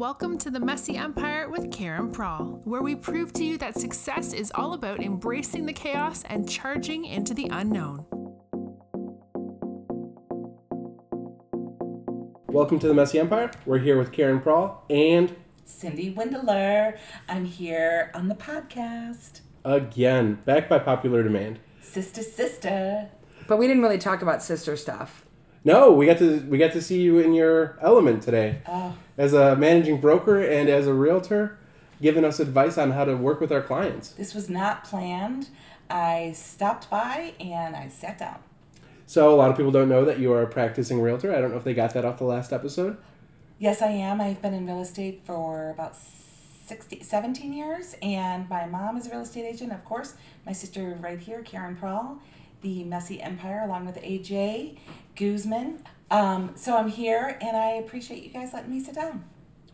Welcome to the Messy Empire with Karen Prawl, where we prove to you that success is all about embracing the chaos and charging into the unknown. Welcome to the Messy Empire. We're here with Karen Prawl and Cindy Windeler. I'm here on the podcast. again, back by popular demand. Sister, sister. But we didn't really talk about sister stuff. No, we got to we got to see you in your element today. Oh, As a managing broker and as a realtor, giving us advice on how to work with our clients. this was not planned. I stopped by and I sat down. So a lot of people don't know that you are a practicing realtor. I don't know if they got that off the last episode. Yes, I am. I've been in real estate for about 60, 17 years, and my mom is a real estate agent, of course. My sister, right here, Karen Prawl, the Messy Empire, along with AJ Guzman. Um, so I'm here, and I appreciate you guys letting me sit down.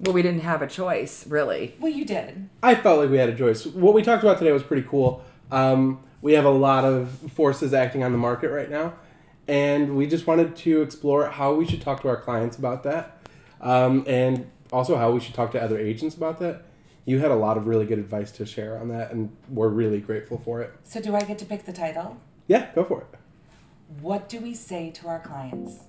Well, we didn't have a choice, really. Well, you did. I felt like we had a choice. What we talked about today was pretty cool. Um, we have a lot of forces acting on the market right now, and we just wanted to explore how we should talk to our clients about that, um, and also how we should talk to other agents about that. You had a lot of really good advice to share on that, and we're really grateful for it. So, do I get to pick the title? Yeah, go for it. What do we say to our clients?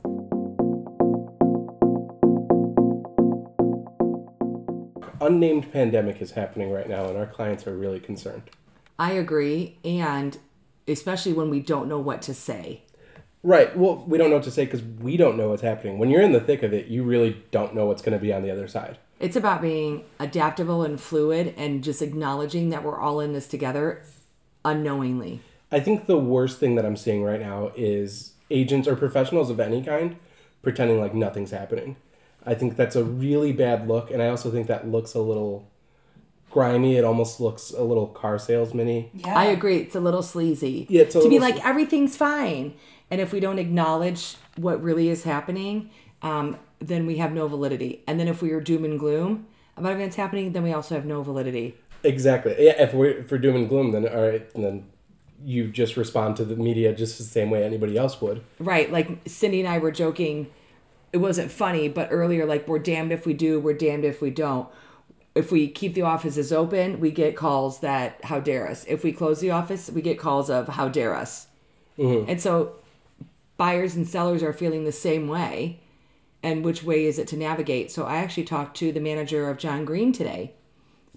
Unnamed pandemic is happening right now, and our clients are really concerned. I agree, and especially when we don't know what to say. Right. Well, we don't know what to say because we don't know what's happening. When you're in the thick of it, you really don't know what's going to be on the other side. It's about being adaptable and fluid and just acknowledging that we're all in this together unknowingly. I think the worst thing that I'm seeing right now is agents or professionals of any kind pretending like nothing's happening. I think that's a really bad look, and I also think that looks a little grimy. It almost looks a little car salesman-y. Yeah. I agree. It's a little sleazy. Yeah, it's a to be little like everything's fine, and if we don't acknowledge what really is happening, um, then we have no validity. And then if we are doom and gloom about events happening, then we also have no validity. Exactly. Yeah. If we're if we're doom and gloom, then all right, then you just respond to the media just the same way anybody else would. Right. Like Cindy and I were joking. It wasn't funny, but earlier, like, we're damned if we do, we're damned if we don't. If we keep the offices open, we get calls that, how dare us. If we close the office, we get calls of, how dare us. Mm-hmm. And so buyers and sellers are feeling the same way. And which way is it to navigate? So I actually talked to the manager of John Greene today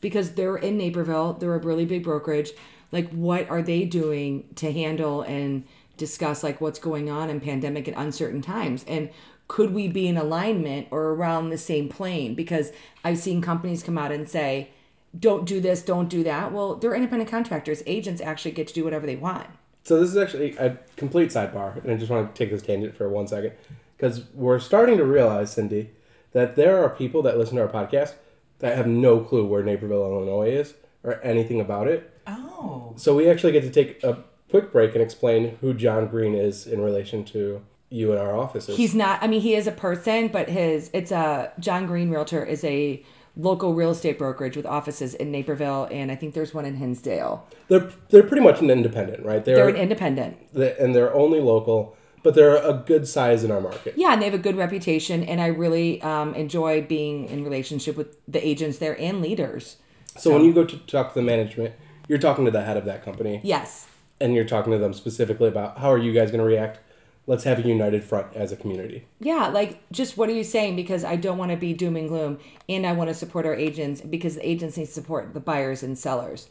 because they're in Naperville. They're a really big brokerage. Like, what are they doing to handle and discuss like what's going on in pandemic and uncertain times? And could we be in alignment or around the same plane? Because I've seen companies come out and say, "Don't do this, don't do that." Well, they're independent contractors. Agents actually get to do whatever they want. So this is actually a complete sidebar, and I just want to take this tangent for one second because we're starting to realize, Cindy, that there are people that listen to our podcast that have no clue where Naperville, Illinois is or anything about it. Oh. So we actually get to take a quick break and explain who John Greene is in relation to you and our offices. He's not. I mean, he is a person, but his it's a John Greene Realtor is a local real estate brokerage with offices in Naperville, and I think there's one in Hinsdale. they're they're pretty much an independent, right? They're They're, an independent. they- and they're only local, but they're a good size in our market. Yeah, and they have a good reputation, and I really um, enjoy being in relationship with the agents there and leaders. So when you go to talk to the management, you're talking to the head of that company. Yes, and you're talking to them specifically about how are you guys going to react let's have a united front as a community yeah, like just what are you saying? Because I don't want to be doom and gloom, and I want to support our agents because the agents need to support the buyers and sellers,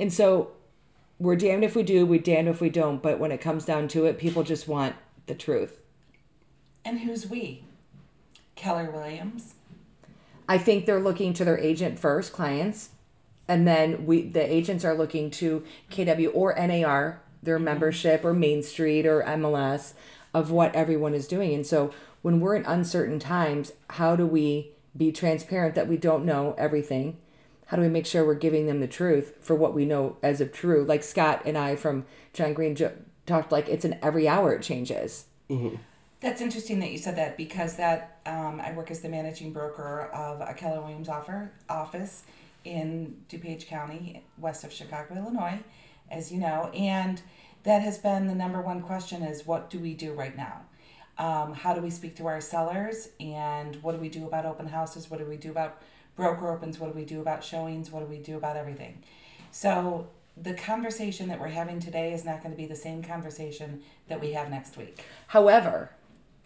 and so we're damned if we do, we're damned if we don't. But when it comes down to it, people just want the truth. And who's we? Keller Williams. I think they're looking to their agent first, clients, and then we the agents are looking to KW or NAR, their membership or Main Street or MLS of what everyone is doing. And so when we're in uncertain times, how do we be transparent that we don't know everything? How do we make sure we're giving them the truth for what we know as of true? Like Scott and I from John Greene talked like it's an every hour it changes. That's interesting that you said that because that um, I work as the managing broker of a Keller Williams offer, office in DuPage County, west of Chicago, Illinois, as you know, and that has been the number one question: is what do we do right now? Um, how do we speak to our sellers, and what do we do about open houses? What do we do about broker opens, what do we do about showings, what do we do about everything. So the conversation that we're having today is not going to be the same conversation that we have next week. However,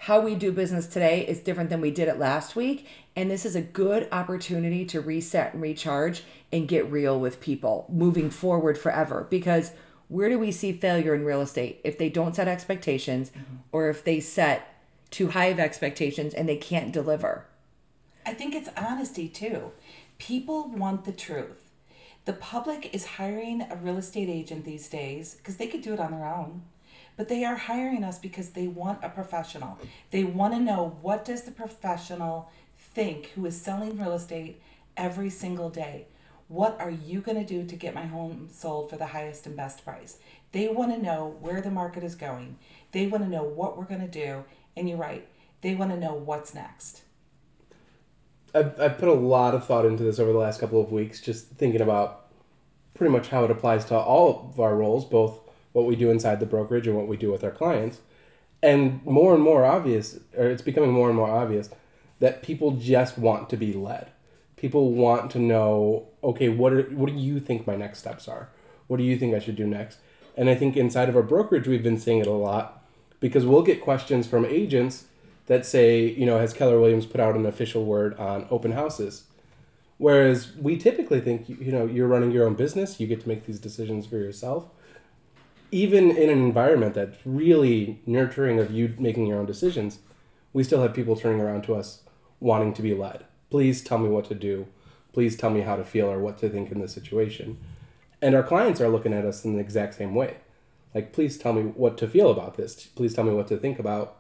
how we do business today is different than we did it last week. And this is a good opportunity to reset and recharge and get real with people moving forward forever. Because where do we see failure in real estate? If they don't set expectations mm-hmm. or if they set too high of expectations and they can't deliver. I think it's honesty too. People want the truth. The public is hiring a real estate agent these days because they could do it on their own. But they are hiring us because they want a professional. They want to know what does the professional think who is selling real estate every single day? What are you going to do to get my home sold for the highest and best price? They want to know where the market is going. They want to know what we're going to do. And you're right, they want to know what's next. I've, I've put a lot of thought into this over the last couple of weeks, just thinking about pretty much how it applies to all of our roles, both what we do inside the brokerage and what we do with our clients. And more and more obvious, or it's becoming more and more obvious, that people just want to be led. People want to know, okay, what are what do you think my next steps are? What do you think I should do next? And I think inside of our brokerage, we've been seeing it a lot because we'll get questions from agents that say, you know, has Keller Williams put out an official word on open houses? Whereas we typically think, you know, you're running your own business, you get to make these decisions for yourself. Even in an environment that's really nurturing of you making your own decisions, we still have people turning around to us wanting to be led. Please tell me what to do. Please tell me how to feel or what to think in this situation. And our clients are looking at us in the exact same way. Like, please tell me what to feel about this. Please tell me what to think about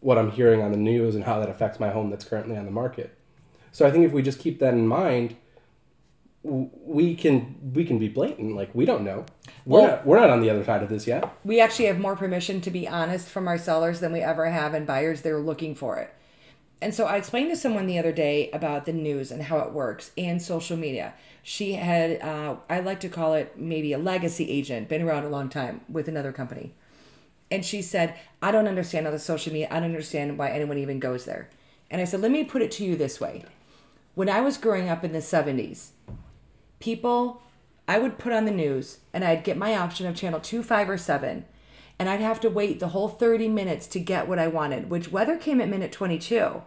what I'm hearing on the news and how that affects my home that's currently on the market. So I think if we just keep that in mind, we can we can be blatant. Like we don't know. We're Well- not we're not on the other side of this yet. We actually have more permission to be honest from our sellers than we ever have, and buyers, they're looking for it. And so I explained to someone the other day about the news and how it works and social media. She had, uh, I like to call it maybe a legacy agent, been around a long time with another company. And she said, I don't understand all the social media. I don't understand why anyone even goes there. And I said, let me put it to you this way. When I was growing up in the 70s, people, I would put on the news and I'd get my option of channel 2, 5, or 7. And I'd have to wait the whole 30 minutes to get what I wanted, which weather came at minute 22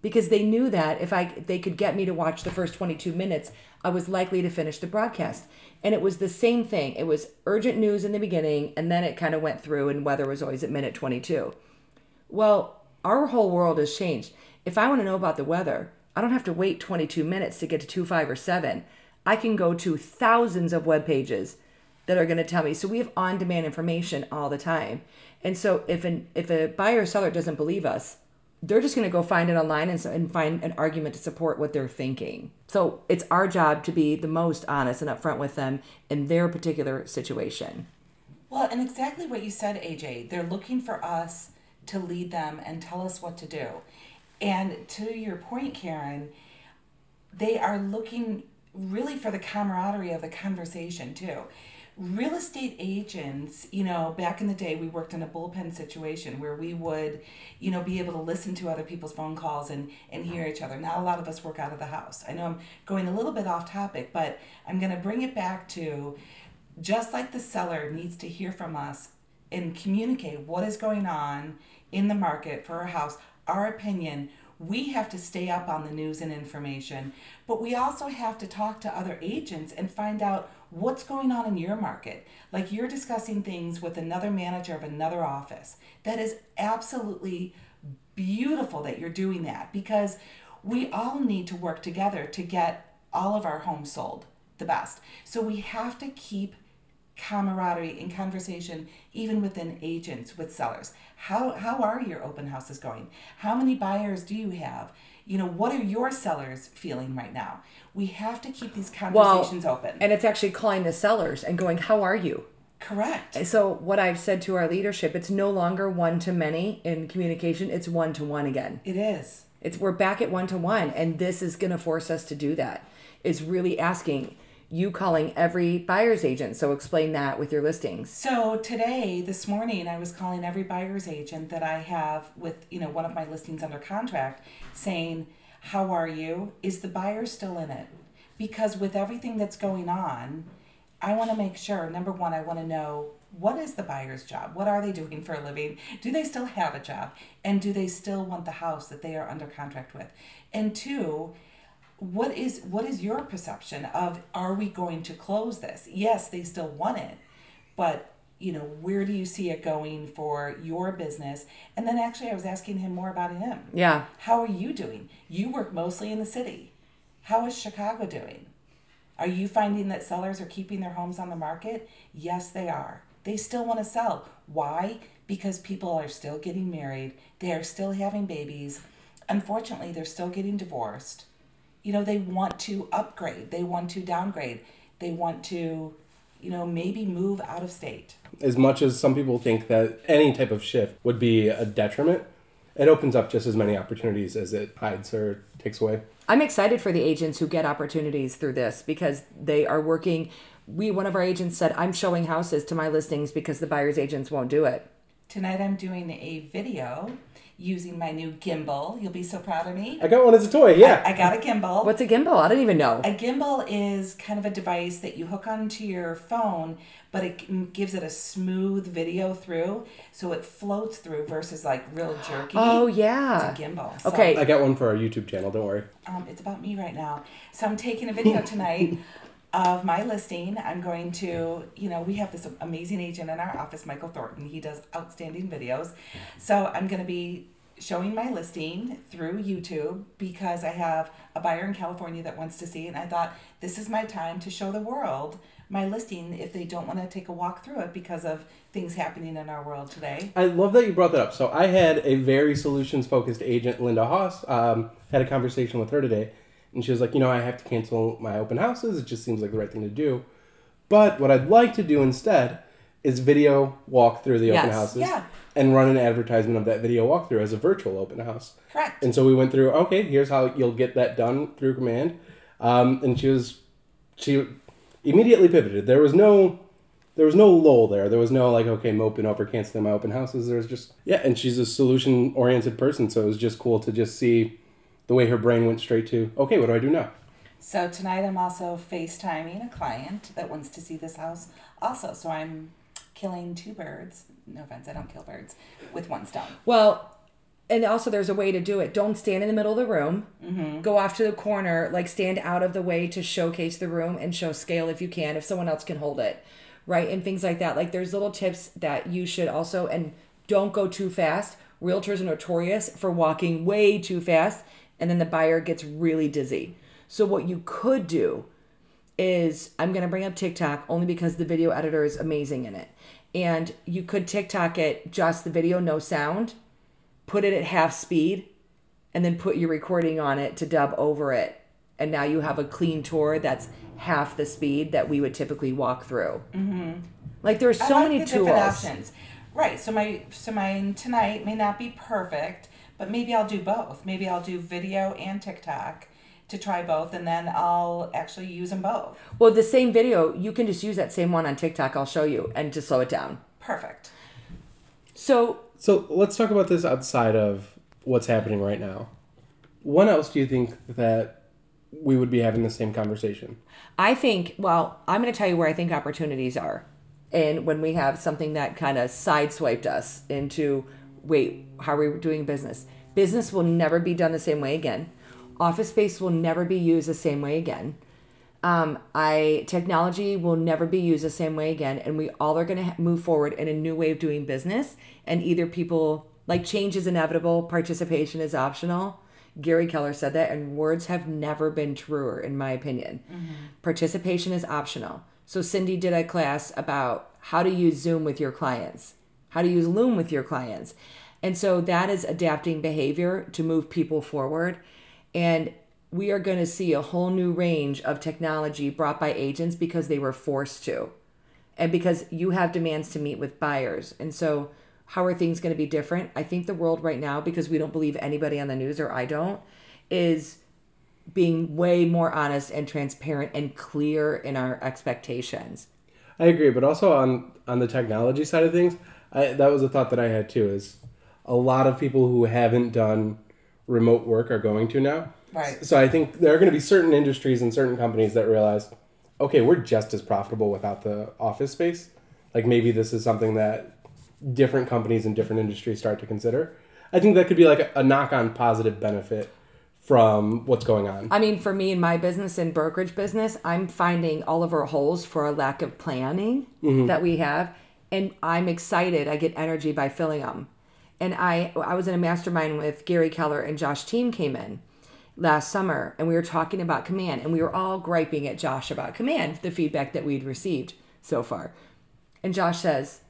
because they knew that if I they could get me to watch the first 22 minutes, I was likely to finish the broadcast. And it was the same thing. It was urgent news in the beginning and then it kind of went through and weather was always at minute 22. Well, our whole world has changed. If I want to know about the weather, I don't have to wait 22 minutes to get to 2, 5, or 7. I can go to thousands of web pages that are going to tell me. So we have on-demand information all the time. And so if an if a buyer or seller doesn't believe us, they're just going to go find it online and, so, and find an argument to support what they're thinking. So it's our job to be the most honest and upfront with them in their particular situation. Well, and exactly what you said, AJ. They're looking for us to lead them and tell us what to do. And to your point, Karen, they are looking really for the camaraderie of the conversation, too. Real estate agents, you know, back in the day, we worked in a bullpen situation where we would, you know, be able to listen to other people's phone calls and, and hear each other. Now, a lot of us work out of the house. I know I'm going a little bit off topic, but I'm going to bring it back to just like the seller needs to hear from us and communicate what is going on in the market for our house, our opinion. We have to stay up on the news and information, but we also have to talk to other agents and find out what's going on in your market. Like you're discussing things with another manager of another office. That is absolutely beautiful that you're doing that because we all need to work together to get all of our homes sold the best. So we have to keep camaraderie and conversation even within agents with sellers. How how are your open houses going? How many buyers do you have? You know, what are your sellers feeling right now? We have to keep these conversations open. And it's actually calling the sellers and going, How are you? Correct. So, what I've said to our leadership, it's no longer one to many in communication, it's one to one again. It is. It's we're back at one to one, and this is going to force us to do that. Is really asking you calling every buyer's agent. So explain that with your listings. So today, this morning, I was calling every buyer's agent that I have with, you know, one of my listings under contract saying, How are you? Is the buyer still in it? Because with everything that's going on, I want to make sure number one, I want to know what is the buyer's job? What are they doing for a living? Do they still have a job? And do they still want the house that they are under contract with? And two, what is what is your perception of are we going to close this? Yes, they still want it, but you know, where do you see it going for your business? And then actually I was asking him more about him. Yeah. How are you doing? You work mostly in the city. How is Chicago doing? Are you finding that sellers are keeping their homes on the market? Yes, they are. They still want to sell. Why? Because people are still getting married, they are still having babies. Unfortunately, they're still getting divorced. You know, they want to upgrade, they want to downgrade, they want to, you know, maybe move out of state. As much as some people think that any type of shift would be a detriment, it opens up just as many opportunities as it hides or takes away. I'm excited for the agents who get opportunities through this because they are working. We one of our agents said, "I'm showing houses to my listings because the buyer's agents won't do it." Tonight I'm doing a video using my new gimbal. You'll be so proud of me. I got one as a toy, yeah. I got a gimbal. What's a gimbal? I don't even know. A gimbal is kind of a device that you hook onto your phone, but it gives it a smooth video through, so it floats through versus like real jerky. Oh yeah. It's a gimbal. So, Okay. I got one for our YouTube channel, don't worry. um, it's about me right now. So I'm taking a video tonight of my listing. I'm going to, you know, we have this amazing agent in our office, Michael Thornton. He does outstanding videos. So I'm going to be showing my listing through YouTube because I have a buyer in California that wants to see it. And I thought this is my time to show the world my listing if they don't want to take a walk through it because of things happening in our world today. I love that you brought that up. So I had a very solutions focused agent, Linda Haas, um, had a conversation with her today, and she was like, you know, I have to cancel my open houses. It just seems like the right thing to do. But what I'd like to do instead is video walk through the open houses Yeah. and run an advertisement of that video walkthrough as a virtual open house. Correct. And so we went through, okay, here's how you'll get that done through command. Um, and she was, she immediately pivoted. There was no, there was no lull there. There was no like, okay, moping over canceling my open houses. There was just, yeah. And she's a solution oriented person. So it was just cool to just see the way her brain went straight to, okay, what do I do now? So tonight I'm also FaceTiming a client that wants to see this house also. So I'm killing two birds. No offense, I don't kill birds with one stone. Well, and also there's a way to do it. Don't stand in the middle of the room. Mm-hmm. Go off to the corner, like stand out of the way to showcase the room and show scale if you can, if someone else can hold it, right? And things like that. Like there's little tips that you should also and don't go too fast. Realtors are notorious for walking way too fast, and then the buyer gets really dizzy. So what you could do is I'm gonna bring up TikTok only because the video editor is amazing in it. And you could TikTok it just the video, no sound, put it at half speed, and then put your recording on it to dub over it. And now you have a clean tour that's half the speed that we would typically walk through. Mm-hmm. Like there's so like many the tools. options. Right. So my so mine tonight may not be perfect, but maybe I'll do both. Maybe I'll do video and TikTok to try both, and then I'll actually use them both. Well, the same video, you can just use that same one on TikTok. I'll show you and just slow it down. Perfect. So So let's talk about this outside of what's happening right now. When else do you think that we would be having the same conversation? I think, well, I'm going to tell you where I think opportunities are. And when we have something that kind of sideswiped us into, wait, how are we doing business? Business will never be done the same way again. Office space will never be used the same way again. Um, I technology will never be used the same way again, and we all are going to ha- move forward in a new way of doing business. And either people like change is inevitable, participation is optional. Gary Keller said that, and words have never been truer, in my opinion. Participation is optional. So Cindy did a class about how to use Zoom with your clients, how to use Loom with your clients, and so that is adapting behavior to move people forward. And we are going to see a whole new range of technology brought by agents because they were forced to and because you have demands to meet with buyers. And so, how are things going to be different? I think the world right now, because we don't believe anybody on the news or I don't, is being way more honest and transparent and clear in our expectations. I agree, but also on on the technology side of things, I, that was a thought that I had too. Is a lot of people who haven't done remote work are going to now. Right. So I think there are going to be certain industries and certain companies that realize, okay, we're just as profitable without the office space. Like maybe this is something that different companies in different industries start to consider. I think that could be like a, a knock-on positive benefit from what's going on. I mean, for me in my business and brokerage business, I'm finding all of our holes for a lack of planning mm-hmm. that we have, and I'm excited. I get energy by filling them. And I, I was in a mastermind with Gary Keller and Josh Team came in last summer, and we were talking about command, and we were all griping at Josh about command, the feedback that we'd received so far. And Josh says,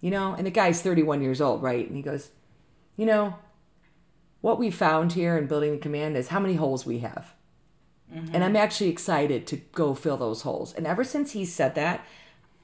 you know, and the guy's 31 years old, right? And he goes, you know, what we found here in building the command is how many holes we have. Mm-hmm. And I'm actually excited to go fill those holes. And ever since he said that,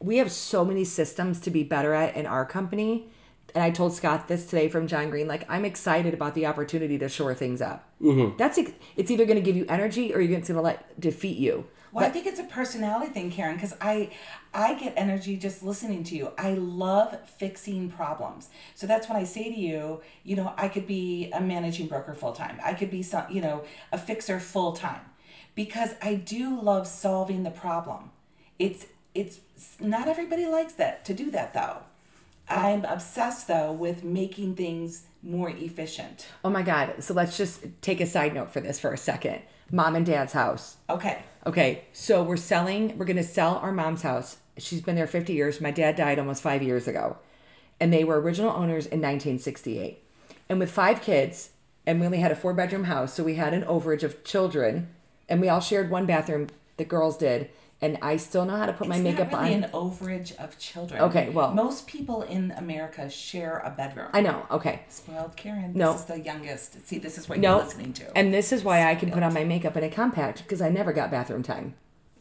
we have so many systems to be better at in our company. And I told Scott this today from John Greene. Like I'm excited about the opportunity to shore things up. Mm-hmm. That's ex- it's either going to give you energy or you're going to let defeat you. Well, I think it's a personality thing, Karen, because I I get energy just listening to you. I love fixing problems. So that's when I say to you, you know, I could be a managing broker full time. I could be some, you know, a fixer full time. Because I do love solving the problem. It's it's not everybody likes that to do that though. Oh. I'm obsessed though with making things more efficient. Oh my God! So let's just take a side note for this for a second. Mom and Dad's house. Okay. Okay, so we're selling, we're going to sell our mom's house. She's been there 50 years. My dad died almost five years ago. And they were original owners in 1968. And with five kids, and we only had a four bedroom house, so we had an overage of children, and we all shared one bathroom, the girls did. And I still know how to put my It's makeup not really on. an overage of children. Okay, well- most people in America share a bedroom. I know, okay. Spoiled Karen. No. This is the youngest. See, this is what No. you're listening to. And this is why I can put on my makeup in a compact because I never got bathroom time.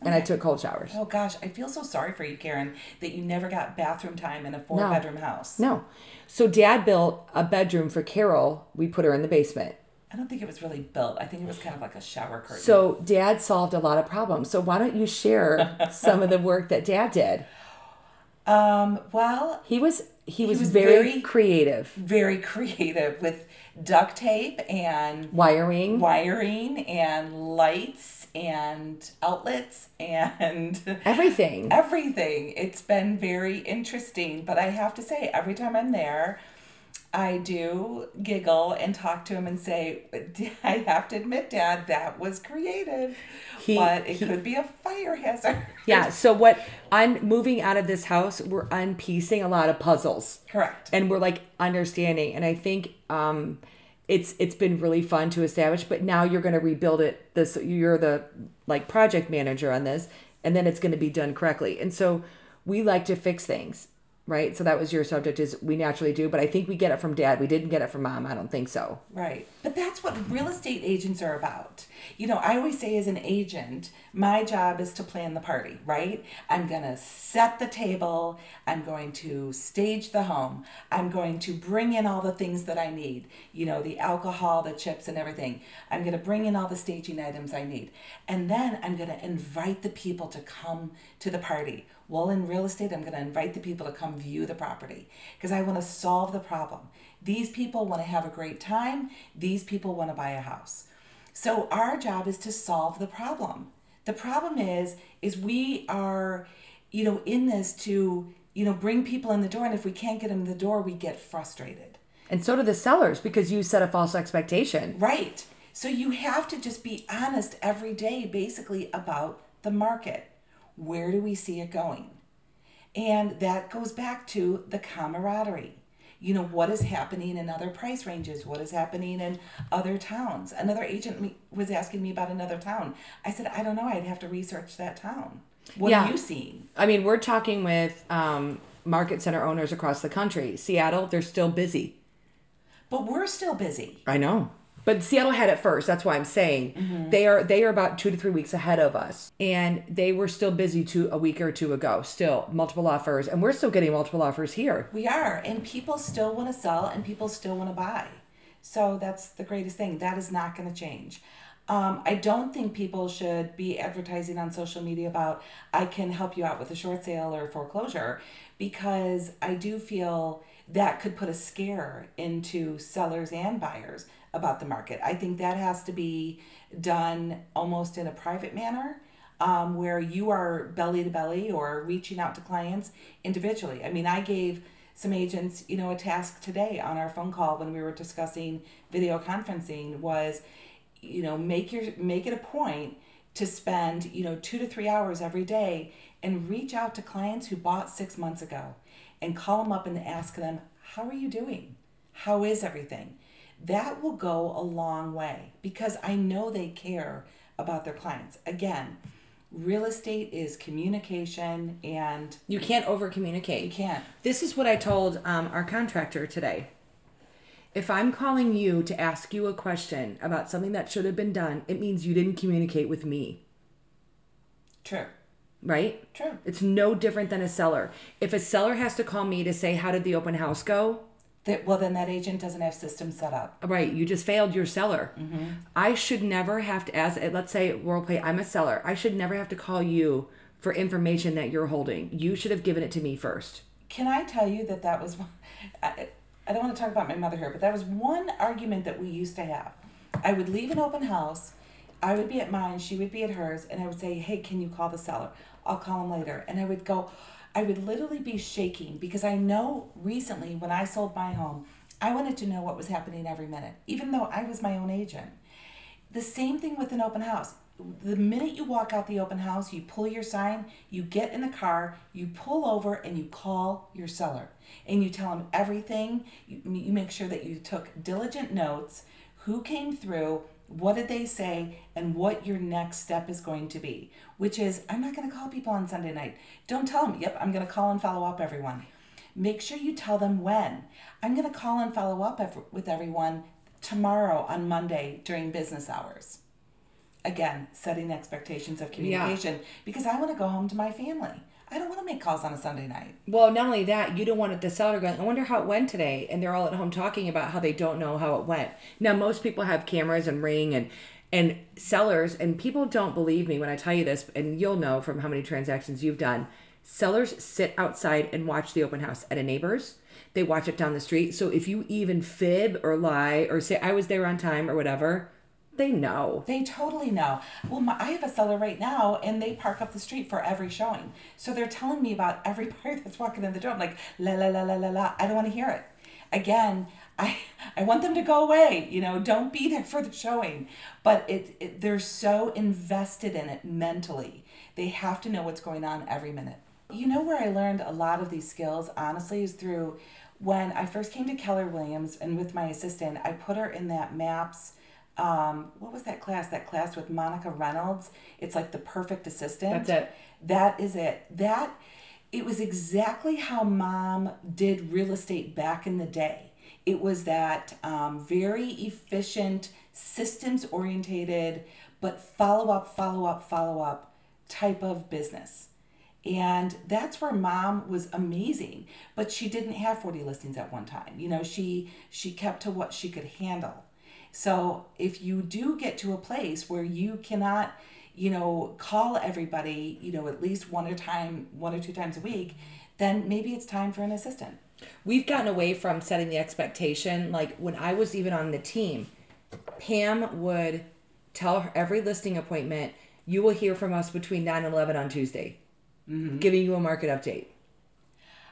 And I took cold showers. oh gosh, I feel so sorry for you, Karen, that you never got bathroom time in a four No. bedroom house. No. So dad built a bedroom for Carol. We put her in the basement. I don't think it was really built. I think it was kind of like a shower curtain. So dad solved a lot of problems. So why don't you share some of the work that dad did? um, well, He was he, was, was very, very- creative. very creative with duct tape and Wiring. wiring and lights and outlets and Everything. everything. It's been very interesting, but I have to say, every time I'm there, I do giggle and talk to him and say, I have to admit, Dad, that was creative, He- but it he- could be a fire hazard. Yeah. So what I'm moving out of this house, we're unpiecing a lot of puzzles. Correct. and we're like understanding and i think um it's it's been really fun to establish but now you're going to rebuild it this you're the like project manager on this and then it's going to be done correctly and so we like to fix things right so that was your subject is we naturally do but i think we get it from dad we didn't get it from mom i don't think so Right. But that's what real estate agents are about. You know, I always say as an agent, my job is to plan the party, right? I'm going to set the table. I'm going to stage the home. I'm going to bring in all the things that I need, you know, the alcohol, the chips, and everything. I'm going to bring in all the staging items I need. And then I'm going to invite the people to come to the party. Well, in real estate, I'm going to invite the people to come view the property because I want to solve the problem. These people want to have a great time. These people want to buy a house. So our job is to solve the problem. The problem is is we are you know in this to you know bring people in the door and if we can't get them in the door we get frustrated. and so do the sellers because you set a false expectation Right. So you have to just be honest every day basically about the market. Where do we see it going? And that goes back to the camaraderie. You know, what is happening in other price ranges? What is happening in other towns? Another agent was asking me about another town. I said, I don't know. I'd have to research that town. What Yeah. are you seeing? i mean we're talking with um market center owners across the country seattle they're still busy But we're still busy. I know. But Seattle had it first. That's why I'm saying they are they are about two to three weeks ahead of us, and they were still busy two a week or two ago. Still multiple offers, and we're still getting multiple offers here. We are, and people still want to sell and people still want to buy. So that's the greatest thing. That is not going to change. Um, I don't think people should be advertising on social media about, I can help you out with a short sale or foreclosure, because I do feel that could put a scare into sellers and buyers about the market. I think that has to be done almost in a private manner. Um, where you are belly to belly or reaching out to clients individually. I mean, I gave some agents, you know, a task today on our phone call when we were discussing video conferencing was, you know, make your make it a point to spend, you know, 2 to 3 hours every day and reach out to clients who bought 6 months ago and call them up and ask them, "How are you doing? How is everything?" That will go a long way because I know they care about their clients. Again, real estate is communication and You can't over communicate. you can't. This is what I told um, our contractor today. If I'm calling you to ask you a question about something that should have been done, it means you didn't communicate with me, True. Right? True. It's no different than a seller. If a seller has to call me to say, How did the open house go? That well then that agent doesn't have systems set up. Right, you just failed your seller. Mm-hmm. I should never have to, as let's say role play, I'm a seller. I should never have to call you for information that you're holding. You should have given it to me first. Can I tell you that that was I, I don't want to talk about my mother here, but that was one argument that we used to have. I would leave an open house, I would be at mine, she would be at hers, and I would say, "Hey, can you call the seller? I'll call him later." And I would go I would literally be shaking because I know recently when I sold my home, I wanted to know what was happening every minute, even though I was my own agent. The same thing with an open house. The minute you walk out the open house, you pull your sign, you get in the car, you pull over, and you call your seller. And you tell them everything. You, you make sure that you took diligent notes, who came through, what did they say, and what your next step is going to be. Which is, I'm not going to call people on Sunday night. Don't tell them, yep, I'm going to call and follow up everyone. Make sure you tell them when. I'm going to call and follow up with everyone tomorrow on Monday during business hours. Again, setting expectations of communication because I want to go home to my family. I don't want to make calls on a Sunday night. Well, not only that, you don't want the seller going, I wonder how it went today. And they're all at home talking about how they don't know how it went. Now, most people have cameras and ring and and sellers and people don't believe me when I tell you this, and you'll know from how many transactions you've done. Sellers sit outside and watch the open house at a neighbor's. They watch it down the street. So if you even fib or lie or say I was there on time or whatever, they know. They totally know. Well, my, I have a seller right now, and they park up the street for every showing. So they're telling me about every buyer that's walking in the door. I'm like, la la la la la la. I don't want to hear it. Again, I I want them to go away. You know, don't be there for the showing. But it, it they're so invested in it mentally. They have to know what's going on every minute. You know where I learned a lot of these skills, honestly, is through when I first came to Keller Williams and with my assistant, I put her in that MAPS um, what was that class? That class with Monica Reynolds. It's like the perfect assistant. That's it. That is it. That it was exactly how mom did real estate back in the day. It was that um, very efficient, systems orientated, but follow up, follow up, follow up type of business. And that's where mom was amazing, but she didn't have 40 listings at one time. You know, she she kept to what she could handle. So if you do get to a place where you cannot, you know, call everybody, you know, at least one or time, one or two times a week, then maybe it's time for an assistant. We've gotten away from setting the expectation. Like when I was even on the team, Pam would tell her every listing appointment, you will hear from us between 9 and 11 on Tuesday, mm-hmm. giving you a market update.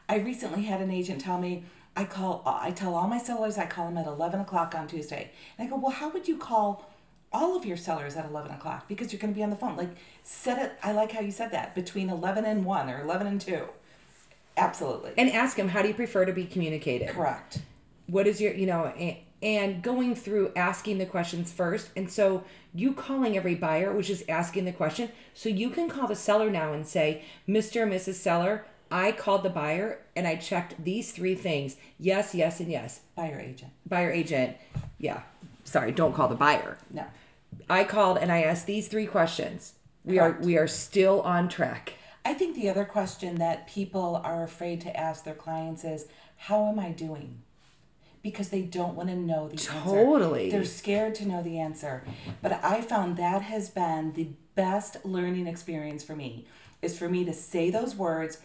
I recently had an agent tell me, I call, I tell all my sellers I call them at 11 o'clock on Tuesday. And I go, well, how would you call all of your sellers at 11 o'clock? Because you're going to be on the phone. Like, set it, I like how you said that, between 11 and 1 or 11 and 2. Absolutely. And ask them, how do you prefer to be communicated? Correct. What is your, you know, and, and going through asking the questions first. And so you calling every buyer was just asking the question. So you can call the seller now and say, Mr. and Mrs. Seller, I called the buyer and I checked these three things. Yes, yes, and yes. Buyer agent. Buyer agent. Yeah. Sorry, don't call the buyer. No. I called and I asked these three questions. We Correct. are we are still on track. I think the other question that people are afraid to ask their clients is, How am I doing? Because they don't want to know the answer. Totally. They're scared to know the answer. But I found that has been the best learning experience for me is for me to say those words,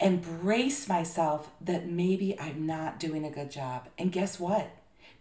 embrace myself that maybe I'm not doing a good job. And guess what?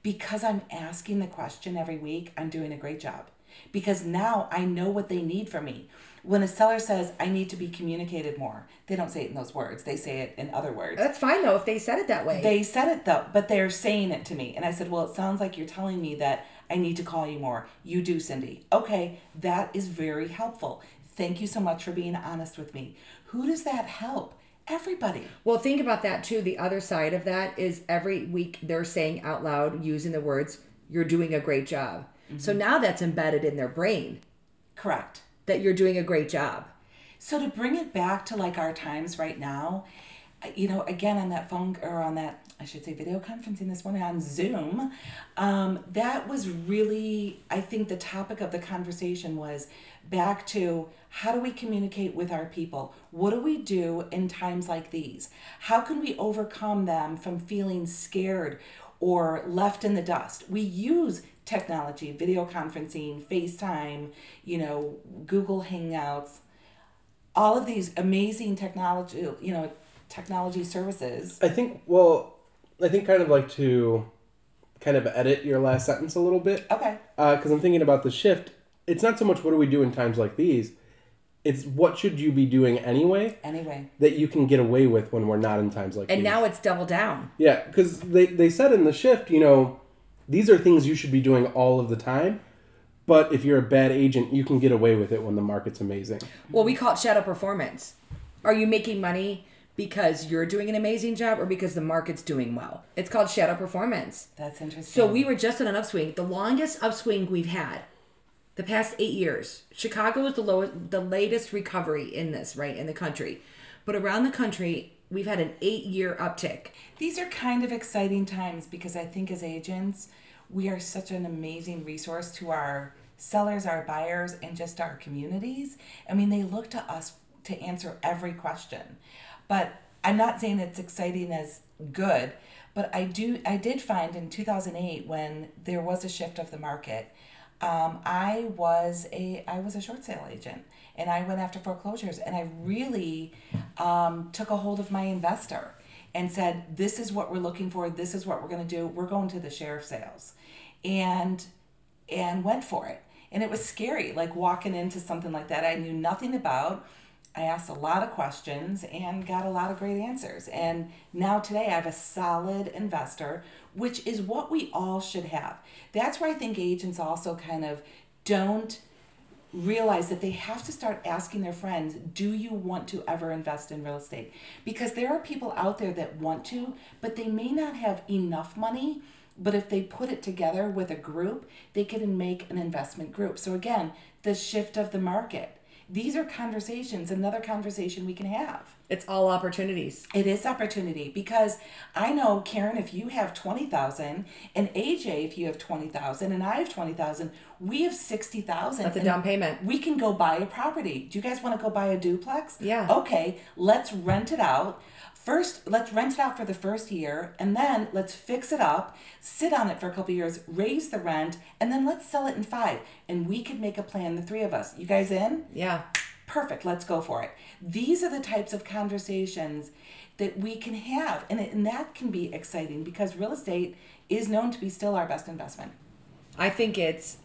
because I'm asking the question every week, I'm doing a great job. Because now I know what they need from me. When a seller says, I need to be communicated more, they don't say it in those words, they say it in other words. That's fine though if they said it that way. They said it though, but they're saying it to me. And I said, Well, it sounds like you're telling me that I need to call you more. You do, Cindy. Okay, that is very helpful. Thank you so much for being honest with me. Who does that help? Everybody. Well, think about that too. The other side of that is every week they're saying out loud, using the words, you're doing a great job. So now that's embedded in their brain Correct. that you're doing a great job. So to bring it back to like our times right now, you know, again on that phone or on that I should say video conferencing this morning on Zoom, um, that was really I think the topic of the conversation was back to how do we communicate with our people? What do we do in times like these? How can we overcome them from feeling scared or left in the dust? We use technology, video conferencing, FaceTime, you know, Google Hangouts, all of these amazing technology, you know, technology services. I think, well, I think kind of like to kind of edit your last sentence a little bit. Okay. Uh, because I'm thinking about the shift. It's not so much what do we do in times like these, it's what should you be doing anyway Anyway, that you can get away with when we're not in times like And these. now it's double down. Yeah, because they, they said in the shift, you know, these are things you should be doing all of the time. But if you're a bad agent, you can get away with it when the market's amazing. Well, we call it shadow performance. Are you making money because you're doing an amazing job or because the market's doing well? It's called shadow performance. that's interesting. So we were just on an upswing, the longest upswing we've had, the past eight years. Chicago is the lowest, the latest recovery in this, right, in the country. But around the country, we've had an eight-year uptick. These are kind of exciting times because I think as agents, we are such an amazing resource to our sellers, our buyers, and just our communities. I mean, they look to us to answer every question. But I'm not saying it's exciting as good, but I do I did find in 2008 when there was a shift of the market, um, I was a I was a short sale agent and I went after foreclosures and I really um, took a hold of my investor and said this is what we're looking for. This is what we're going to do. We're going to the sheriff sales. And and went for it. And it was scary like walking into something like that I knew nothing about I asked a lot of questions and got a lot of great answers. And now today I have a solid investor, which is what we all should have. That's where I think agents also kind of don't realize that they have to start asking their friends, do you want to ever invest in real estate? Because there are people out there that want to, but they may not have enough money. But if they put it together with a group, they can make an investment group. So again, the shift of the market these are conversations another conversation we can have It's all opportunities. it is opportunity because i know karen if you have 20000 and aj if you have 20000 and i have 20000 we have 60000 That's a down payment. we can go buy a property do you guys want to go buy a duplex Yeah. okay let's rent it out First, let's rent it out for the first year, and then let's fix it up, sit on it for a couple years, raise the rent, and then let's sell it in five. And we could make a plan, the three of us. You guys in? Yeah. Perfect, let's go for it. These are the types of conversations that we can have, and, it, and that can be exciting because real estate is known to be still our best investment. I think it's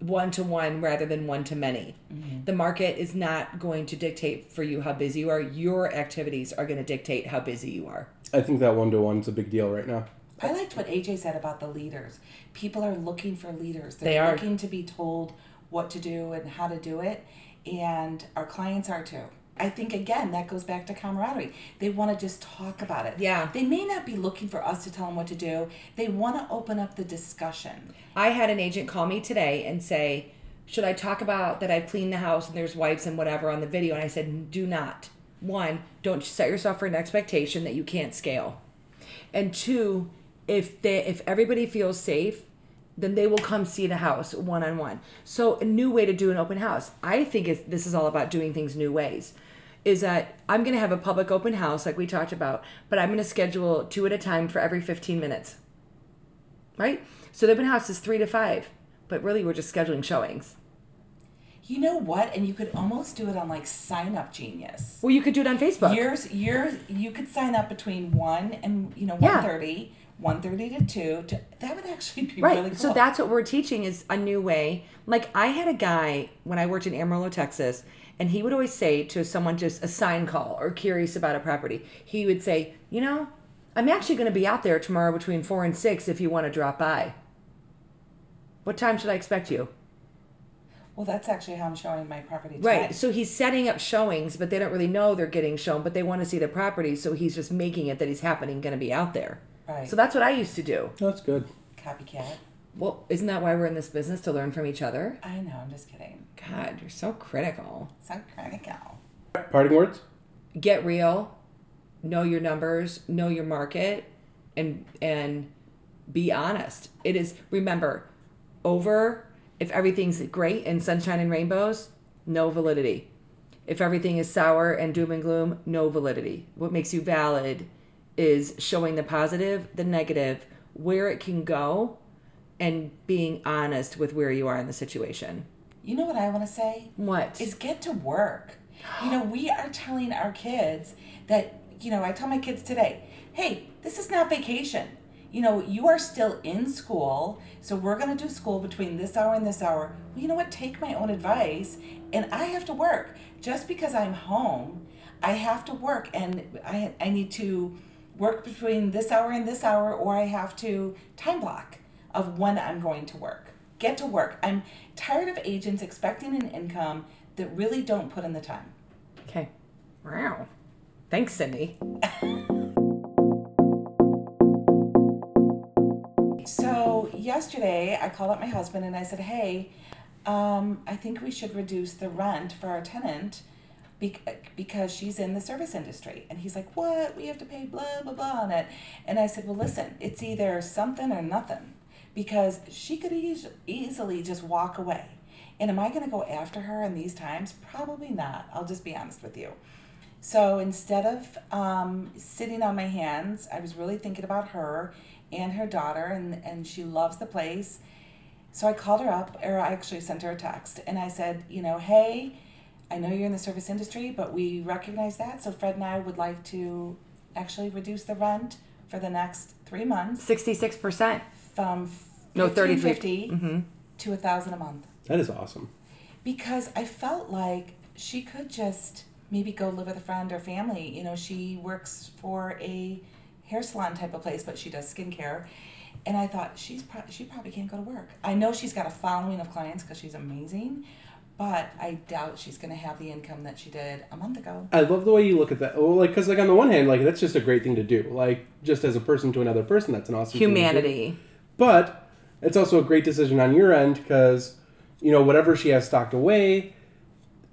one to one rather than one to many. Mm-hmm. The market is not going to dictate for you how busy you are. Your activities are going to dictate how busy you are. I think that one to one is a big deal right now. I liked what AJ said about the leaders. People are looking for leaders. They're They are. looking to be told what to do and how to do it, and our clients are too. I think again that goes back to camaraderie. They want to just talk about it. Yeah. They may not be looking for us to tell them what to do. They want to open up the discussion. I had an agent call me today and say, Should I talk about that I've cleaned the house and there's wipes and whatever on the video? And I said, Do not. One, don't set yourself for an expectation that you can't scale. And two, if they if everybody feels safe, then they will come see the house one on one. So a new way to do an open house. I think is this is all about doing things new ways. Is that I'm gonna have a public open house like we talked about, but I'm gonna schedule two at a time for every 15 minutes right? So the open house is three to five, but really we're just scheduling showings. You know what? And you could almost do it on like Sign Up Genius. Well, you could do it on Facebook. Yours, yours, you could sign up between one and you know Yeah. one thirty, 1.30 to 2 to, that would actually be Right. really cool So that's what we're teaching is a new way. Like I had a guy when I worked in Amarillo, Texas, and he would always say to someone just a sign call or curious about a property, he would say, "You know, I'm actually going to be out there tomorrow between 4 and 6 if you want to drop by." What time should I expect you? well that's actually how i'm showing my property Right. So he's setting up showings, but they don't really know they're getting shown, but they want to see the property, so he's just making it that he's happening going to be out there. Right So that's what I used to do. That's good. copycat Well, isn't that why we're in this business to learn from each other? i know i'm just kidding God, you're so critical. so critical Parting words? Get real, know your numbers, know your market, and and be honest. It is remember, over if everything's great and sunshine and rainbows, no validity. If everything is sour and doom and gloom, no validity. What makes you valid is showing the positive, the negative, where it can go, and being honest with where you are in the situation. you know what i want to say What? is get to work. You know, we are telling our kids that, you know, I tell my kids today, hey, this is not vacation. You know, you are still in school, so we're going to do school between this hour and this hour. Well, you know what? Take my own advice, and I have to work. Just because I'm home, I have to work, and I, I need to work between this hour and this hour, or I have to time block of when I'm going to work. Get to work. I'm tired of agents expecting an income that really don't put in the time. Okay. Wow. Thanks, Cindy. So yesterday, I called up my husband and I said, "Hey, um, I think we should reduce the rent for our tenant bec- because she's in the service industry." And he's like, "What? We have to pay blah blah blah on it." And I said, "Well, listen, it's either something or nothing, because she could eas- easily just walk away." And am I going to go after her in these times? Probably not. I'll just be honest with you. So instead of um, sitting on my hands, I was really thinking about her and her daughter, and, and she loves the place. So I called her up, or I actually sent her a text, and I said, you know, hey, I know you're in the service industry, but we recognize that. So Fred and I would like to actually reduce the rent for the next three months 66%. from No, 33. 50 Mm-hmm. to a thousand a month That is awesome. because I felt like she could just maybe go live with a friend or family. You know, she works for a hair salon type of place, but she does skincare. And I thought she's pro- she probably can't go to work. I know she's got a following of clients because she's amazing, but I doubt she's going to have the income that she did a month ago. I love the way you look at that. Well, like, because like on the one hand, like that's just a great thing to do. Like, just as a person to another person, that's an awesome thing to do. Humanity. But it's also a great decision on your end because you know whatever she has stocked away,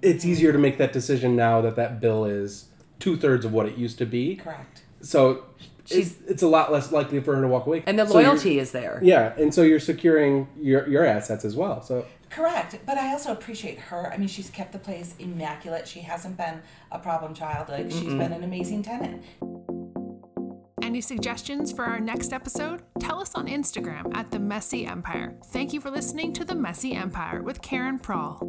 it's easier to make that decision now that that bill is two thirds of what it used to be. Correct. So it's, She's- it's a lot less likely for her to walk away. And the So loyalty is there. Yeah, and so you're securing your your assets as well. So Correct, but I also appreciate her. I mean, she's kept the place immaculate. She hasn't been a problem child. Like she's been an amazing tenant. Any suggestions for our next episode? Tell us on Instagram at The Messy Empire. Thank you for listening to The Messy Empire with Karen Prawl.